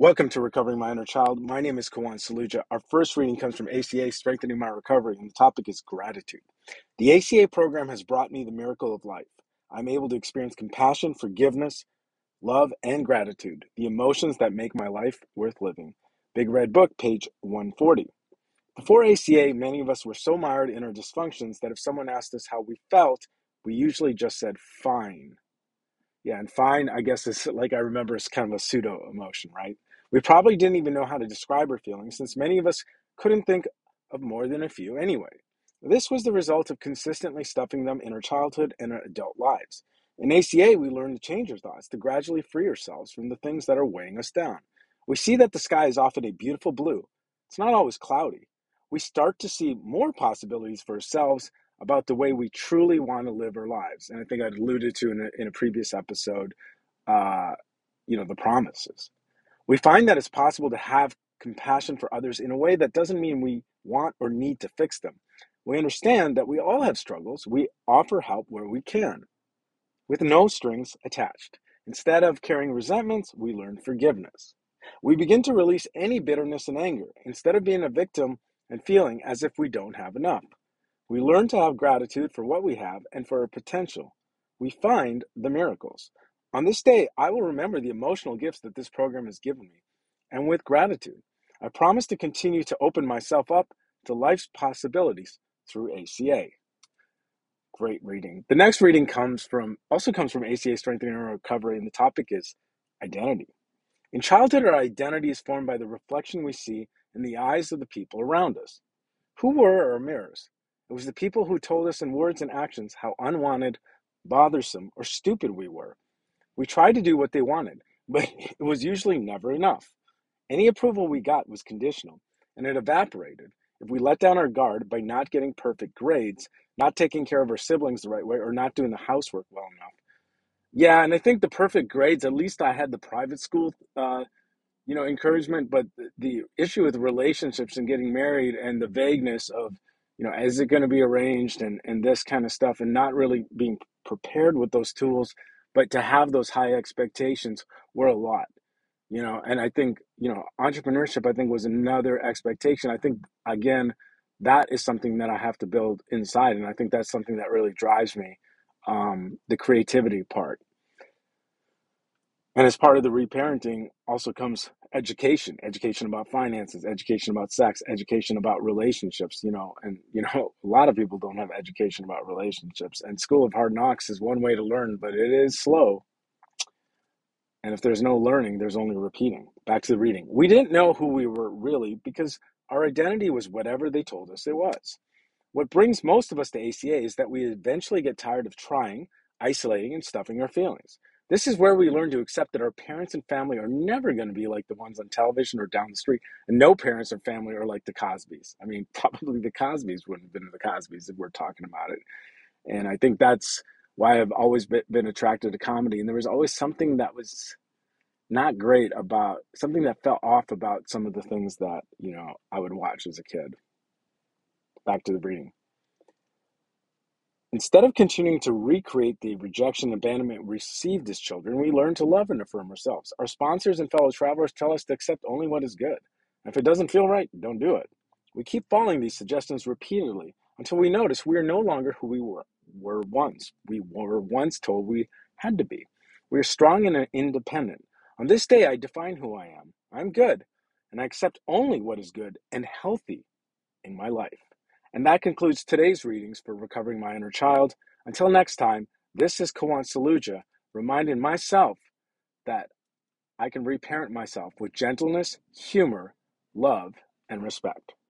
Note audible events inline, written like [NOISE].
Welcome to Recovering My Inner Child. My name is Kawan Saluja. Our first reading comes from ACA Strengthening My Recovery, and the topic is gratitude. The ACA program has brought me the miracle of life. I'm able to experience compassion, forgiveness, love, and gratitude, the emotions that make my life worth living. Big Red Book, page 140. Before ACA, many of us were so mired in our dysfunctions that if someone asked us how we felt, we usually just said, fine. Yeah, and fine, I guess, is like I remember, is kind of a pseudo emotion, right? We probably didn't even know how to describe our feelings since many of us couldn't think of more than a few anyway. This was the result of consistently stuffing them in our childhood and our adult lives. In ACA, we learn to change our thoughts, to gradually free ourselves from the things that are weighing us down. We see that the sky is often a beautiful blue. It's not always cloudy. We start to see more possibilities for ourselves about the way we truly want to live our lives. And I think I'd alluded to in a, in a previous episode, uh, you know, the promises. We find that it's possible to have compassion for others in a way that doesn't mean we want or need to fix them. We understand that we all have struggles. We offer help where we can, with no strings attached. Instead of carrying resentments, we learn forgiveness. We begin to release any bitterness and anger instead of being a victim and feeling as if we don't have enough. We learn to have gratitude for what we have and for our potential. We find the miracles. On this day, I will remember the emotional gifts that this program has given me, and with gratitude, I promise to continue to open myself up to life's possibilities through ACA. Great reading. The next reading comes from also comes from ACA Strengthening and Recovery, and the topic is identity. In childhood, our identity is formed by the reflection we see in the eyes of the people around us. Who were our mirrors? It was the people who told us in words and actions how unwanted, bothersome, or stupid we were. We tried to do what they wanted, but [LAUGHS] it was usually never enough. Any approval we got was conditional, and it evaporated if we let down our guard by not getting perfect grades, not taking care of our siblings the right way, or not doing the housework well enough. Yeah, and I think the perfect grades, at least I had the private school, uh, you know, encouragement, but the, the issue with relationships and getting married and the vagueness of, you know, is it going to be arranged and, and this kind of stuff and not really being prepared with those tools, but to have those high expectations were a lot you know and i think you know entrepreneurship i think was another expectation. I think again that is something that i have to build inside and i think that's something that really drives me um, the creativity part and as part of the reparenting also comes education education about finances education about sex education about relationships you know and [LAUGHS] you know a lot of people don't have education about relationships and school of hard knocks is one way to learn but it is slow and if there's no learning, there's only repeating. Back to the reading. We didn't know who we were really because our identity was whatever they told us it was. What brings most of us to ACA is that we eventually get tired of trying, isolating, and stuffing our feelings. This is where we learn to accept that our parents and family are never going to be like the ones on television or down the street, and no parents or family are like the Cosbys. I mean, [LAUGHS] probably the Cosbys wouldn't have been the Cosbys if we're talking about it. And I think that's why I've always been attracted to comedy. And there was always something that was not great about something that felt off about some of the things that, you know, I would watch as a kid. Back to the reading. Instead of continuing to recreate the rejection and abandonment received as children, we learn to love and affirm ourselves. Our sponsors and fellow travelers tell us to accept only what is good. If it doesn't feel right, don't do it. We keep following these suggestions repeatedly until we notice we are no longer who we were, were once. We were once told we had to be. We are strong and uh, independent. On this day, I define who I am. I'm good, and I accept only what is good and healthy in my life. And that concludes today's readings for Recovering My Inner Child. Until next time, this is Kawan Saluja, reminding myself that I can reparent myself with gentleness, humor, love, and respect.